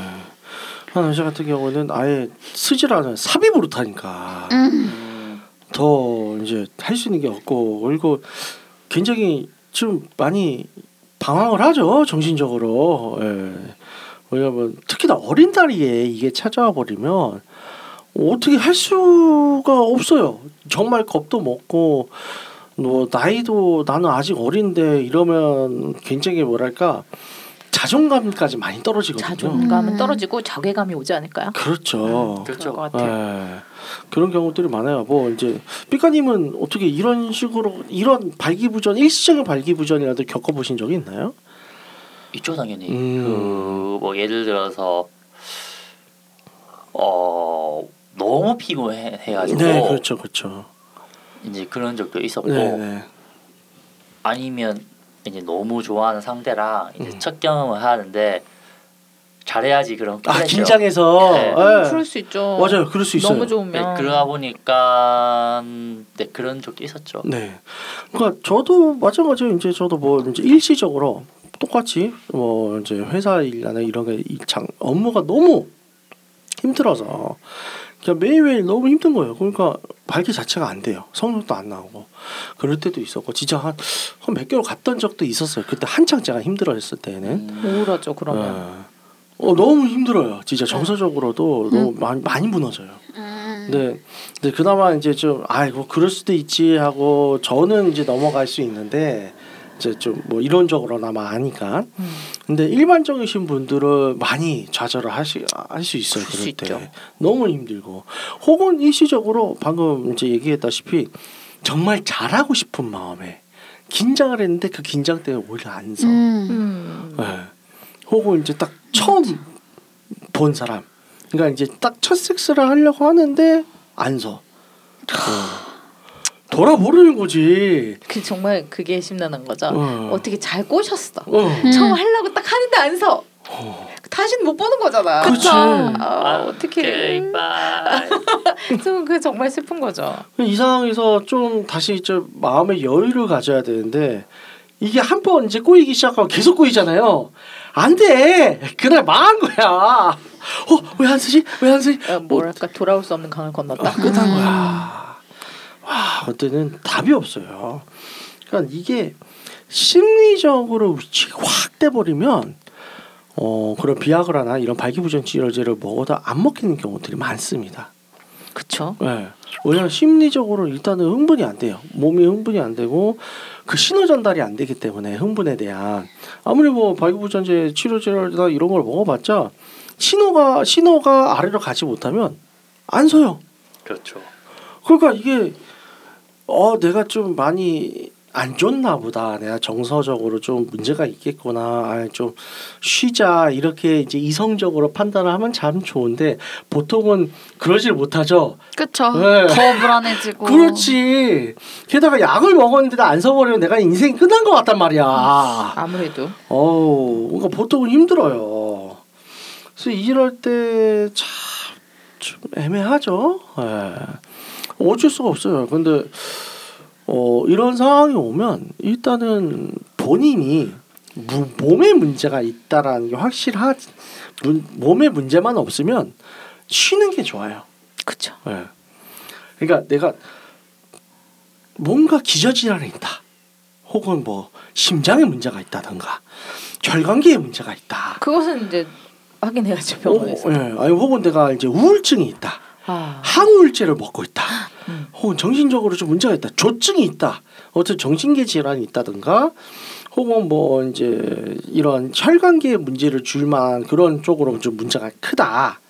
한 남자 같은 경우는 아예 쓰질 않아요. 삽입으로 타니까 음. 음. 더 이제 할 수 있는 게 없고 그리고 굉장히 좀 많이 방황을 하죠 정신적으로. 예. 왜냐면 특히나 어린 나이에 이게 찾아와 버리면 어떻게 할 수가 없어요. 정말 겁도 먹고 뭐 나이도 나는 아직 어린데 이러면 굉장히 뭐랄까 자존감까지 많이 떨어지거든요. 자존감은 음. 떨어지고 자괴감이 오지 않을까요? 그렇죠. 그렇죠. 그럴 것 같아요. 예. 그런 경우들이 많아요. 뭐 이제 삐까님은 어떻게 이런 식으로 이런 발기부전 일시적인 발기부전이라도 겪어보신 적이 있나요? 있죠 당연히. 음. 그뭐 예를 들어서 어 너무 피곤해가지고 네, 그렇죠, 그렇죠. 이제 그런 적도 있었고 네, 네. 아니면 이제 너무 좋아하는 상대랑 이제 음. 첫 경험을 하는데 잘해야지 그런 아. 긴장해서 네. 예. 그럴 수 있죠. 맞아요, 그럴 수 있어요. 너무 네, 좋으면 그러다 보니까 네 그런 적도 있었죠. 네. 그러니까 저도 마찬가지로 이제 저도 뭐 이제 일시적으로 똑같이 뭐 이제 회사 일이나 이런 게이장 업무가 너무 힘들어서 그냥 매일매일 너무 힘든 거예요. 그러니까 발기 자체가 안 돼요. 성적도 안 나오고 그럴 때도 있었고 진짜 한 한 몇 개월 갔던 적도 있었어요. 그때 한창 제가 힘들어했을 때는. 음, 우울하죠. 그러면 예. 어 너무 힘들어요. 진짜 정서적으로도 너무 많이 많이 무너져요. 음. 네, 근데 그나마 이제 좀 아이고 그럴 수도 있지 하고 저는 이제 넘어갈 수 있는데 이제 좀 뭐 이론적으로나마 아니까. 음. 근데 일반적이신 분들은 많이 좌절을 하시 할 수 있어요. 그럴 때 있죠. 너무 힘들고 혹은 일시적으로 방금 이제 얘기했다시피 정말 잘하고 싶은 마음에 긴장을 했는데 그 긴장 때문에 오히려 안 서. 음. 음. 네. 혹은 이제 딱 처음 본 사람. 그러니까 이제 딱 첫 섹스를 하려고 하는데 안 서. 어. 돌아보려는 거지. 그 정말 그게 심란한 거죠. 어. 어떻게 잘 꼬셨어. 어. 음. 처음 하려고 딱 하는데 안 서. 어. 다시는 못 보는 거잖아. 그치. 아, 어떻게? bye. 좀 그게 정말 슬픈 거죠. 이 상황에서 좀 다시 이제 마음의 여유를 가져야 되는데 이게 한 번 이제 꼬이기 시작하고 계속 꼬이잖아요. 안 돼. 그날 망한 거야. 어, 왜 안 쓰지? 왜 안 쓰지? 어, 뭐랄까 돌아올 수 없는 강을 건넜다. 아, 끝난 거야. 와, 그때는 답이 없어요. 그러니까 이게 심리적으로 위축이 확 돼버리면 어 그런 비아그라나 이런 발기부전 치료제를 먹어도 안 먹히는 경우들이 많습니다. 그쵸? 네. 왜냐하면 심리적으로 일단은 흥분이 안 돼요. 몸이 흥분이 안 되고 그 신호 전달이 안 되기 때문에 흥분에 대한 아무리 뭐 발기부전제 치료제나 이런 걸 먹어봤자 신호가 신호가 아래로 가지 못하면 안 서요. 그렇죠. 그러니까 이게 어 내가 좀 많이 안 좋나 보다. 내가 정서적으로 좀 문제가 있겠구나. 아, 좀 쉬자. 이렇게 이제 이성적으로 판단을 하면 참 좋은데 보통은 그러질 못하죠. 그쵸. 네. 더 불안해지고. 그렇지. 게다가 약을 먹었는데도 안 써버리면 내가 인생이 끝난 것 같단 말이야. 아무래도 어우, 그러니까 보통은 힘들어요. 그래서 이럴 때 참 좀 애매하죠. 예. 어쩔 수가 없어요. 근데 어, 이런 상황이 오면 일단은 본인이 무, 몸에 문제가 있다라는 게 확실하 문, 몸에 문제만 없으면 쉬는 게 좋아요. 그쵸. 예. 그러니까 내가 뭔가 기저질환이 있다. 혹은 뭐 심장에 문제가 있다든가 혈관계에 문제가 있다. 그것은 이제 확인해야죠 병원에서. 어, 예. 아니 혹은 내가 이제 우울증이 있다. 아, 항우울제를 먹고 있다. 음. 혹은 정신적으로 좀 문제가 있다. 조증이 있다. 어떤 정신계 질환이 있다든가 혹은 뭐 이제 이런 혈관계에 문제를 줄 만한 그런 쪽으로 좀 문제가 크다.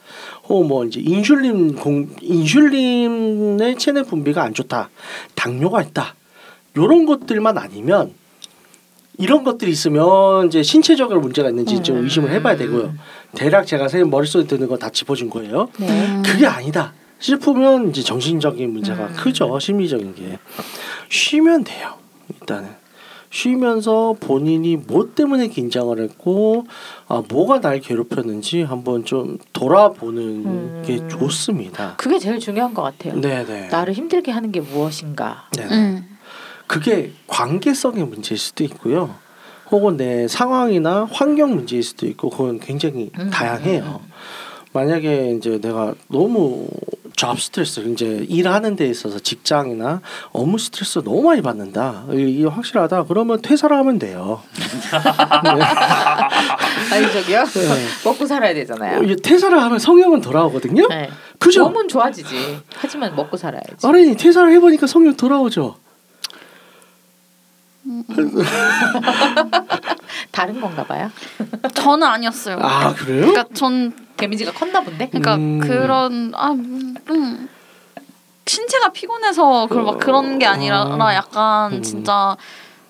혹은 뭐 이제 인슐린 공 인슐린의 체내 분비가 안 좋다. 당뇨가 있다. 요런 것들만 아니면 이런 것들이 있으면 이제 신체적으로 문제가 있는지 좀 음. 의심을 해봐야 되고요. 대략 제가 선생님 머릿속에 드는 거 다 짚어준 거예요. 네. 음. 그게 아니다 싶으면 이제 정신적인 문제가 음. 크죠 심리적인 게 쉬면 돼요 일단은 쉬면서 본인이 뭐 때문에 긴장을 했고 아 뭐가 날 괴롭혔는지 한번 좀 돌아보는 음. 게 좋습니다 그게 제일 중요한 것 같아요. 네네 나를 힘들게 하는 게 무엇인가. 네네 음. 그게 관계성의 문제일 수도 있고요 혹은 내 상황이나 환경 문제일 수도 있고 그건 굉장히 음. 다양해요 만약에 이제 내가 너무 잡 스트레스 이제 일하는 데 있어서 직장이나 업무 스트레스 너무 많이 받는다 이게 확실하다 그러면 퇴사를 하면 돼요 아니 저기요. 네. 먹고 살아야 되잖아요. 어, 퇴사를 하면 성형은 돌아오거든요 네. 그죠? 몸은 좋아지지. 하지만 먹고 살아야지. 아니 퇴사를 해보니까 성욕 돌아오죠. 다른 건가 봐요. 저는 아니었어요. 아 그래요? 그러니까 전 데미지가 컸나 본데. 그러니까 음. 그런 아 음, 음. 신체가 피곤해서 그런 막 그런 게 아니라 아. 약간 음. 진짜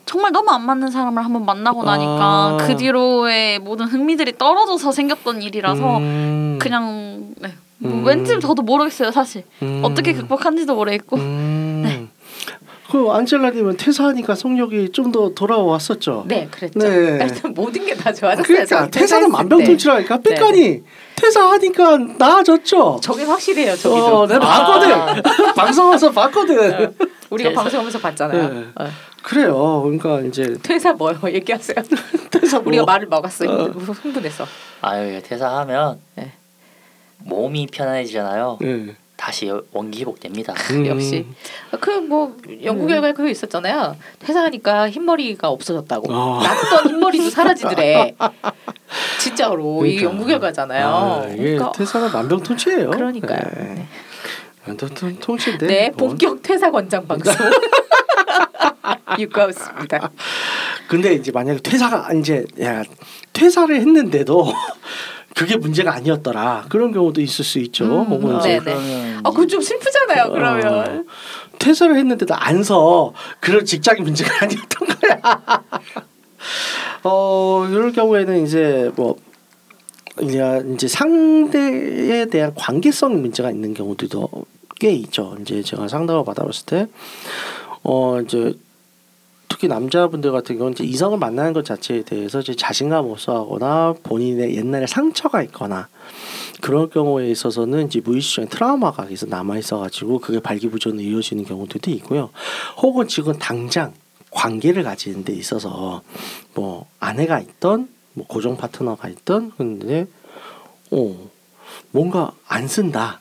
정말 너무 안 맞는 사람을 한번 만나고 나니까 아. 그 뒤로의 모든 흥미들이 떨어져서 생겼던 일이라서 음. 그냥 네. 뭐 음. 왠지 저도 모르겠어요 사실 음. 어떻게 극복한지도 모르겠고. 그 안젤라님은 퇴사하니까 성욕이 좀 더 돌아왔었죠. 네, 그랬죠. 네. 일단 모든 게 다 좋아졌어요. 그러니까 퇴사는 만병통치라니까 때. 삐까니 퇴사하니까 나아졌죠. 저게 확실해요. 저기도. 어, 내가 봤거든. 방송 와서 봤거든. 어, 우리가. 방송하면서 봤잖아요. 네. 어. 그래요. 그러니까 이제 퇴사 뭐요? 얘기하세요. 퇴사 뭐 우리가 말을 먹었어요. 어. 흥분해서. 아유 퇴사하면 네. 몸이 편안해지잖아요. 예. 다시 원기 회복됩니다. 음. 역시 그 뭐 연구 결과에 그거 있었잖아요. 퇴사하니까 흰머리가 없어졌다고. 아. 났던 흰머리도 사라지더래. 진짜로 그러니까. 연구 결과잖아요. 아, 이게 그러니까 퇴사가 만병통치예요. 그러니까요. 네. 네, 만병통치인데. 네, 뭐. 본격 퇴사 권장 방송. 육가였습니다. 근데 이제 만약에 퇴사가 이제 야 퇴사를 했는데도 그게 문제가 아니었더라 그런 경우도 있을 수 있죠. 음, 혹은 아, 이제 네. 그러면 아, 그거 좀 슬프잖아요. 그러면. 어, 퇴사를 했는데도 안서 그런 직장이 문제가 아니었던 거야. 어 이럴 경우에는 이제 뭐 이제 이제 상대에 대한 관계성 문제가 있는 경우들도 꽤 있죠. 이제 제가 상담을 받아봤을 때 어 이제 특히 남자분들 같은 경우는 이제 이성을 만나는 것 자체에 대해서 이제 자신감 없어하거나 본인의 옛날에 상처가 있거나 그럴 경우에 있어서는 이제 무의식적인 트라우마가 계속 남아 있어가지고 그게 발기부전으로 이어지는 경우들도 있고요. 혹은 지금 당장 관계를 가지는 데 있어서 뭐 아내가 있던 뭐 고정 파트너가 있던 근데 어 뭔가 안 쓴다.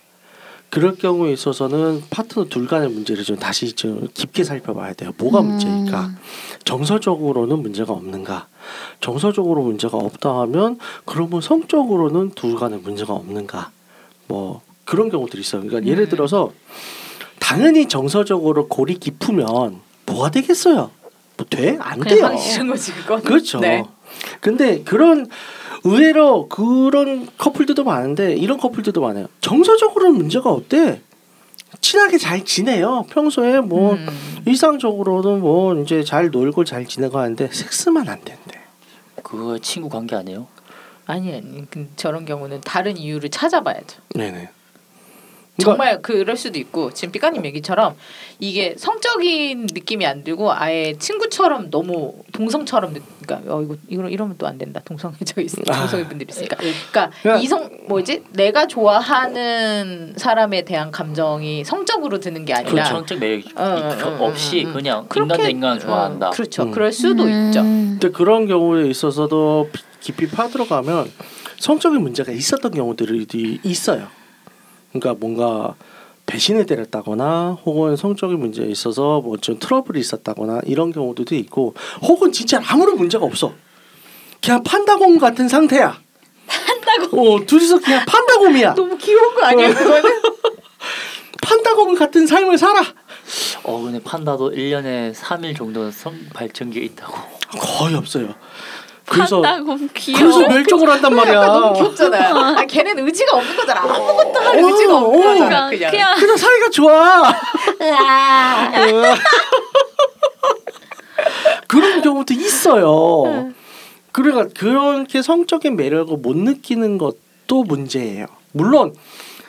그럴 경우에 있어서는 파트너 둘 간의 문제를 좀 다시 좀 깊게 살펴봐야 돼요. 뭐가 문제일까? 정서적으로는 문제가 없는가? 정서적으로 문제가 없다 하면 그러면 성적으로는 둘 간에 문제가 없는가? 뭐 그런 경우들이 있어요. 그러니까 예를 음. 들어서 당연히 정서적으로 골이 깊으면 뭐가 되겠어요? 뭐 돼? 안 돼요. 거지. 그렇죠. 네. 근데 그런 의외로 그런 커플들도 많은데 이런 커플들도 많아요. 정서적으로는 문제가 없대. 친하게 잘 지내요. 평소에 뭐 음. 일상적으로는 뭐 이제 잘 놀고 잘 지내고 하는데 섹스만 안 된대. 그거 친구 관계 아니에요? 아니 아니 그 저런 경우는 다른 이유를 찾아봐야죠. 네네. 그러니까 정말 그럴 수도 있고 지금 삐까님 얘기처럼 이게 성적인 느낌이 안 들고 아예 친구처럼 너무 동성처럼 느- 그러니까 어 이거 이거 이러면 또 안 된다 동성애 저 있, 아. 동성애 분들이 있으니까 그러니까 그러니까- 이성 뭐지 내가 좋아하는 사람에 대한 감정이 성적으로 드는 게 아니라 그 정적 매력 어, 어, 그 어, 없이 음, 음. 그냥 그렇게- 인간 대 인간을 좋아한다. 어, 그렇죠 음. 그럴 수도 음. 있죠 근데 그런 경우에 있어서도 깊이 파들어가면 성적인 문제가 있었던 경우들이 있어요. 그러니까 뭔가 배신을 때렸다거나 혹은 성적인 문제에 있어서 뭐 좀 트러블이 있었다거나 이런 경우들도 있고 혹은 진짜 아무런 문제가 없어. 그냥 판다곰 같은 상태야. 판다곰. 어 둘이서 그냥 판다곰이야. 너무 귀여운 거 아니에요 그거는 판다곰 같은 삶을 살아. 어 근데 판다도 1년에 3일 정도 성 발전기 있다고. 거의 없어요. 그래서. 그래서 멸종을 한단 말이야. 너무 귀엽잖아 아 걔는 의지가 없는 거잖아 아무것도 할 의지가 어, 없는 어. 거잖아 그러니까 그냥 그냥 그냥 사이가 좋아. 그런 경우도 있어요. 그러니까 그렇게 성적인 매력을 못 느끼는 것도 문제예요. 물론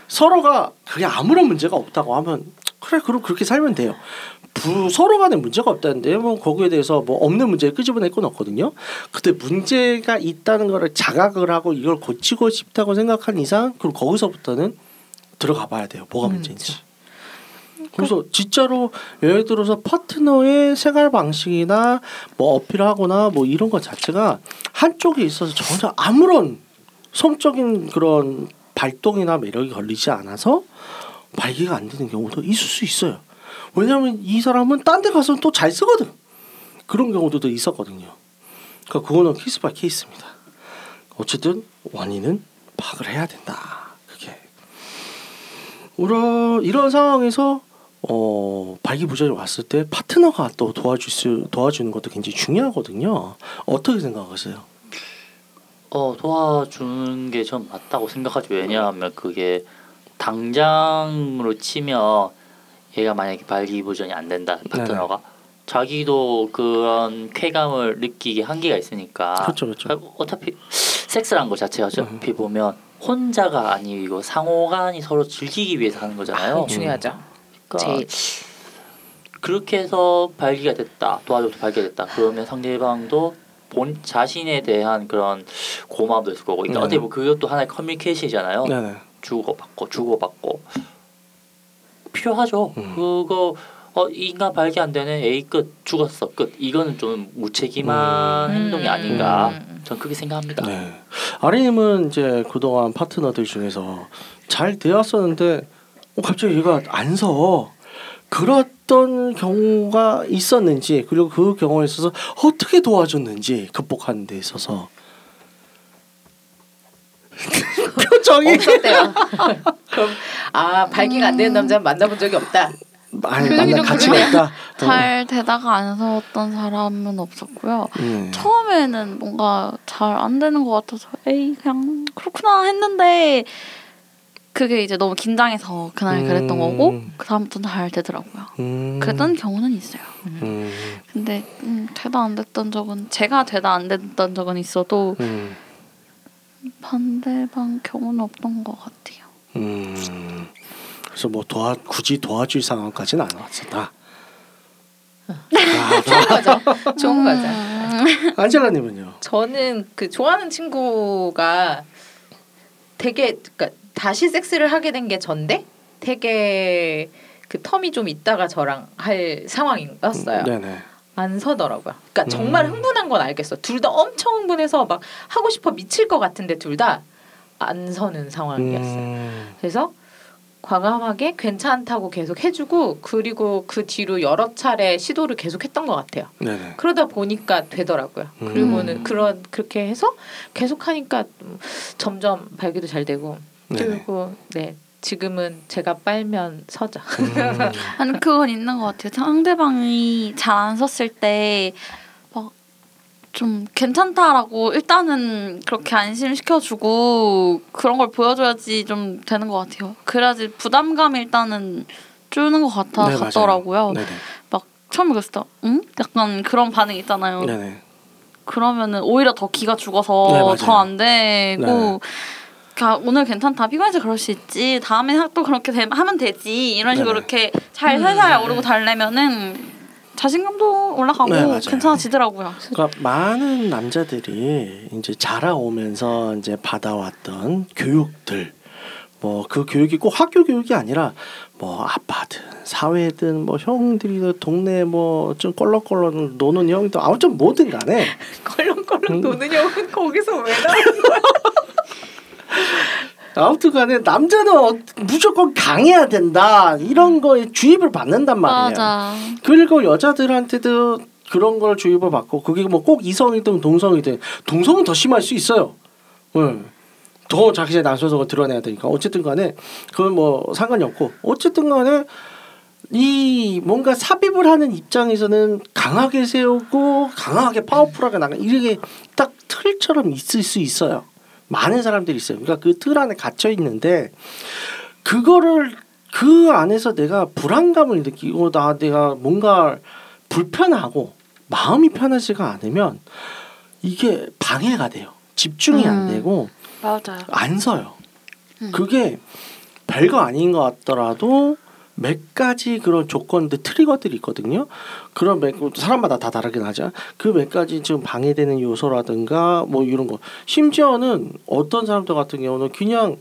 서로가 그게 아무런 문제가 없다고 하면 그래 그럼 그렇게 살면 돼요. 부, 서로 간에 문제가 없다는데 뭐 거기에 대해서 뭐 없는 문제를 끄집어낼 건 없거든요. 근데 문제가 있다는 거를 자각을 하고 이걸 고치고 싶다고 생각한 이상 그럼 거기서부터는 들어가 봐야 돼요. 뭐가 음, 문제인지. 그래서 진짜로 예를 들어서 파트너의 생활 방식이나 뭐 어필하거나 뭐 이런 것 자체가 한쪽에 있어서 전혀 아무런 성적인 그런 발동이나 매력이 걸리지 않아서 발기가 안 되는 경우도 있을 수 있어요. 왜냐하면 이 사람은 딴 데 가서 또 잘 쓰거든. 그런 경우도 있었거든요. 그러니까 그거는 case by case입니다. 어쨌든 원인은 파악을 해야 된다. 그게 이런 이런 상황에서 어 발기부전이 왔을 때 파트너가 또 도와줄 수 도와주는 것도 굉장히 중요하거든요. 어떻게 생각하세요? 어 도와주는 게 전 맞다고 생각하죠. 왜냐하면 그게 당장으로 치면 얘가 만약에 발기부전이 안 된다 파트너가 자기도 그런 쾌감을 느끼기 한계가 있으니까 그렇죠, 그렇죠. 어차피 섹스란 것 자체가 어차피 보면 혼자가 아니고 상호간이 서로 즐기기 위해서 하는 거잖아요. 아, 중요하죠. 그러니까 제일. 그렇게 해서 발기가 됐다 도와줘도 발기가 됐다 그러면 상대방도 본 자신에 대한 그런 고마움도 있을 거고 그러니까 네. 어떻게 보면 그것도 하나의 커뮤니케이션이잖아요 네네. 주고받고 주고받고 필요하죠 음. 그거 어, 이 인간 발기 안 되네 에이 끝 죽었어 끝 이거는 좀 무책임한 음. 행동이 아닌가 음. 전 그렇게 생각합니다 네. 아리님은 이제 그동안 파트너들 중에서 잘 되었었는데 어, 갑자기 얘가 안 서. 그랬던 경우가 있었는지 그리고 그 경우에 있어서 어떻게 도와줬는지 극복하는 데 있어서 표정이 없었대요. 그럼 아 발기가 안 되는 남자 만나본 적이 없다. 아니 가치가 그러네요. 있다. 잘 되다가 안 서웠던 사람은 없었고요. 음. 처음에는 뭔가 잘 안 되는 것 같아서 에이 그냥 그렇구나 했는데 그게 이제 너무 긴장해서 그날 그랬던 음. 거고 그 다음부터는 잘 되더라고요. 음. 그랬던 경우는 있어요. 음. 근데 음, 되다 안 됐던 적은 제가 되다 안 됐던 적은 있어도 음. 반대방 경우는 없던 것 같아요. 음. 그래서 뭐 도와 굳이 도와줄 상황까지는 안 왔었다. 좋은 거죠. 좋은 거죠. 음. 안젤라님은요? 저는 그 좋아하는 친구가 되게 그러니까 다시 섹스를 하게 된 게 전데 되게 그 텀이 좀 있다가 저랑 할 상황이었어요. 네네. 안 서더라고요. 그러니까 정말 음. 흥분한 건 알겠어. 둘 다 엄청 흥분해서 막 하고 싶어 미칠 것 같은데 둘 다 안 서는 상황이었어요. 음. 그래서 과감하게 괜찮다고 계속 해주고 그리고 그 뒤로 여러 차례 시도를 계속했던 것 같아요. 네네. 그러다 보니까 되더라고요. 음. 그리고는 그런 그렇게 해서 계속 하니까 음, 점점 발기도 잘 되고 네네. 그리고 네 지금은 제가 빨면 서죠. 음. 아니 그건 있는 것 같아요. 상대방이 잘 안 섰을 때 막 좀 괜찮다라고 일단은 그렇게 안심시켜주고 그런 걸 보여줘야지 좀 되는 것 같아요. 그래야지 부담감이 일단은 줄는 것 같아 네. 같더라고요. 네네. 막 처음에 그랬을 때, 응? 약간 그런 반응 있잖아요. 네네. 그러면은 오히려 더 기가 네, 죽어서 맞아요. 더안 되고 네. 그러니까 오늘 괜찮다 피곤해서 그럴 수 있지 다음에 또 그렇게 되, 하면 되지 이런 식으로 네네. 이렇게 잘 살살 오르고 달래면은 자신감도 올라가고 네. 괜찮아지더라고요. 그러니까 많은 남자들이 이제 자라오면서 이제 받아왔던 교육들 뭐 그 교육이 꼭 학교 교육이 아니라 뭐 아빠든 사회든 뭐 형들이든 동네 뭐 좀 껄렁껄렁 노는 형들 아무튼 뭐든 간에 껄렁껄렁 음. 노는 형은 거기서 왜 나오는 거야? 아무튼 간에 남자는 어- 무조건 강해야 된다 이런 거에 주입을 받는단 말이에요. 맞아. 그리고 여자들한테도 그런 걸 주입을 받고 그게 뭐 꼭 이성이든 동성이든 동성은 더 심할 수 있어요. 응. 더 자기의 남성성을 드러내야 되니까 어쨌든 간에 그건 뭐 상관이 없고 어쨌든 간에 이 뭔가 삽입을 하는 입장에서는 강하게 세우고 강하게 파워풀하게 나가 이게 딱 틀처럼 있을 수 있어요. 많은 사람들이 있어요. 그러니까 그 틀 안에 갇혀 있는데 그거를 그 안에서 내가 불안감을 느끼고 나 내가 뭔가 불편하고 마음이 편하지가 않으면 이게 방해가 돼요. 집중이 안 음. 되고 맞아요. 안 서요. 음. 그게 별거 아닌 것 같더라도 몇 가지 그런 조건들 트리거들이 있거든요. 그런 몇 사람마다 다 다르긴 하죠. 그 몇 가지 지금 방해되는 요소라든가 뭐 이런 거. 심지어는 어떤 사람들 같은 경우는 그냥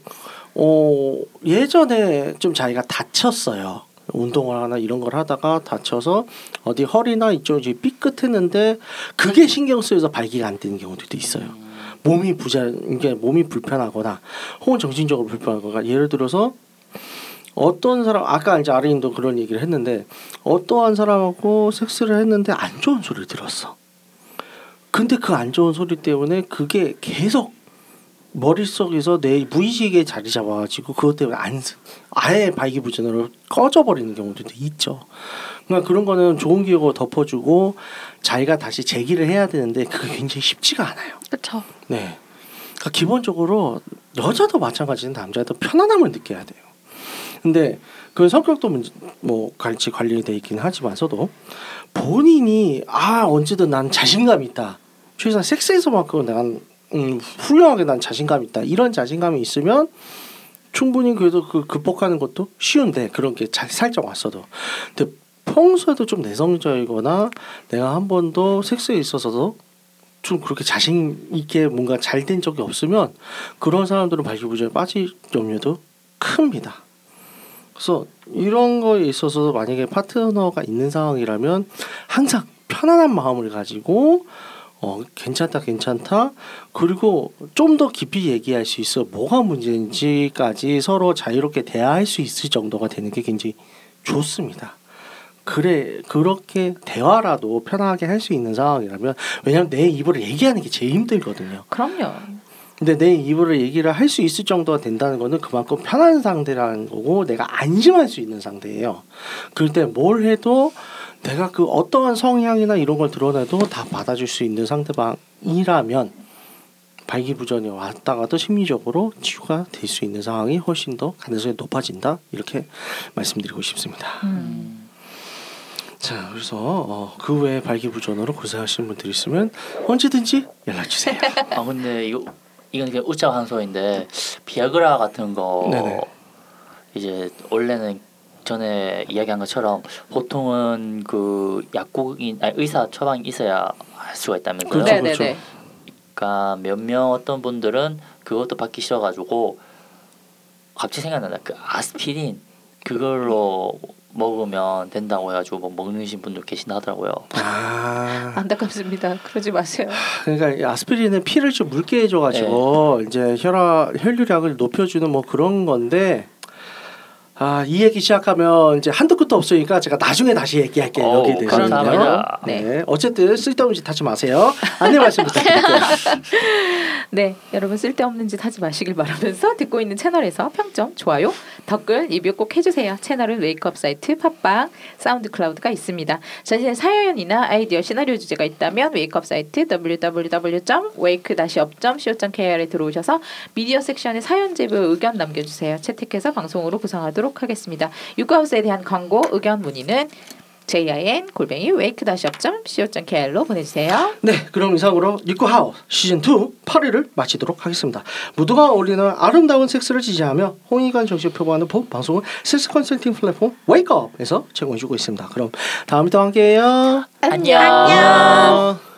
어 예전에 좀 자기가 다쳤어요. 운동을 하나 이런 걸 하다가 다쳐서 어디 허리나 이쪽이 삐끗했는데 그게 신경 쓰여서 발기가 안 되는 경우들도 있어요. 몸이 부자 이게 몸이 불편하거나 혹은 정신적으로 불편하거나 예를 들어서 어떤 사람 아까 이제 아린도 그런 얘기를 했는데 어떠한 사람하고 섹스를 했는데 안 좋은 소리를 들었어. 근데 그 안 좋은 소리 때문에 그게 계속 머릿속에서 내 무의식에 자리 잡아가지고 그것 때문에 안 쓰- 아예 발기부전으로 꺼져버리는 경우도 있죠. 그러니까 그런 거는 좋은 기억으로 덮어주고 자기가 다시 재기를 해야 되는데 그게 굉장히 쉽지가 않아요. 그렇죠. 네. 그러니까 기본적으로 여자도 마찬가지인 남자도 편안함을 느껴야 돼요. 근데 그 성격도 문제, 뭐 같이 관련이 돼 있긴 하지만서도 본인이 아 언제든 난 자신감 있다. 최소한 섹스에서만큼은 난 음, 훌륭하게 난 자신감 있다. 이런 자신감이 있으면 충분히 그래도 그 극복하는 것도 쉬운데 그런 게잘 살짝 왔어도 근데 평소에도 좀 내성적이거나 내가 한 번도 섹스에 있어서도 좀 그렇게 자신 있게 뭔가 잘 된 적이 없으면 그런 사람들은 발기부전에 빠질 염려도 큽니다. 그래서 이런 거에 있어서 만약에 파트너가 있는 상황이라면 항상 편안한 마음을 가지고 어 괜찮다 괜찮다 그리고 좀 더 깊이 얘기할 수 있어 뭐가 문제인지까지 서로 자유롭게 대화할 수 있을 정도가 되는 게 굉장히 좋습니다. 그래 그렇게 대화라도 편하게 할 수 있는 상황이라면 왜냐하면 내 입으로 얘기하는 게 제일 힘들거든요. 그럼요. 근데 내 입으로 얘기를 할 수 있을 정도가 된다는 거는 그만큼 편한 상대라는 거고 내가 안심할 수 있는 상대예요. 그럴 때 뭘 해도 내가 그 어떠한 성향이나 이런 걸 드러내도 다 받아줄 수 있는 상대방이라면 발기부전이 왔다가도 심리적으로 치유가 될 수 있는 상황이 훨씬 더 가능성이 높아진다 이렇게 말씀드리고 싶습니다. 음. 자 그래서 어, 그 외에 발기부전으로 고생하시는 분들 있으면 언제든지 연락 주세요. 아 근데 이거 이건 그냥 웃자 한 소리인데 비아그라 같은 거 네네. 이제 원래는 전에 이야기한 것처럼 보통은 그 약국인 아니, 의사 처방이 있어야 할 수가 있다면서요. 그렇죠. 그렇죠. 그러니까 몇몇 어떤 분들은 그것도 받기 싫어가지고 갑자기 생각난다. 그 아스피린 그걸로 먹으면 된다고 해가지고 뭐 먹는 분들 계신다 하더라고요. 아 안타깝습니다. 그러지 마세요. 그러니까 이 아스피린은 피를 좀 묽게 해줘가지고 이제 혈압 혈류량을 높여주는 뭐 그런 건데 아 이 얘기 시작하면 이제 한도 끝도 없으니까 제가 나중에 다시 얘기할게요 여기에 대해서는요. 감사합니다. 네. 네. 어쨌든 쓸데없는 짓 하지 마세요. 안내 말씀 부탁드릴게요. 네, 여러분 쓸데없는 짓 하지 마시길 바라면서 듣고 있는 채널에서 평점, 좋아요, 댓글, 리뷰 꼭 해주세요. 채널은 웨이크업 사이트, 팟빵, 사운드 클라우드가 있습니다. 자신의 사연이나 아이디어, 시나리오 주제가 있다면 웨이크업 사이트 www.wake-up.co.kr에 들어오셔서 미디어 섹션에 사연 제보 의견 남겨주세요. 채택해서 방송으로 구성하도록 하겠습니다. 유쿠하우스에 대한 광고, 의견 문의는 jin 골뱅이 wake-up.co.kr로 보내주세요. 네, 그럼 이상으로 니코하우 시즌 2 8회를 마치도록 하겠습니다. 무드가 어울리는 아름다운 섹스를 지지하며 홍익관 정신을 표방하는 본 방송은 섹스 컨설팅 플랫폼 웨이크업에서 제공해주고 있습니다. 그럼 다음에 또 함께해요. 안녕. 안녕.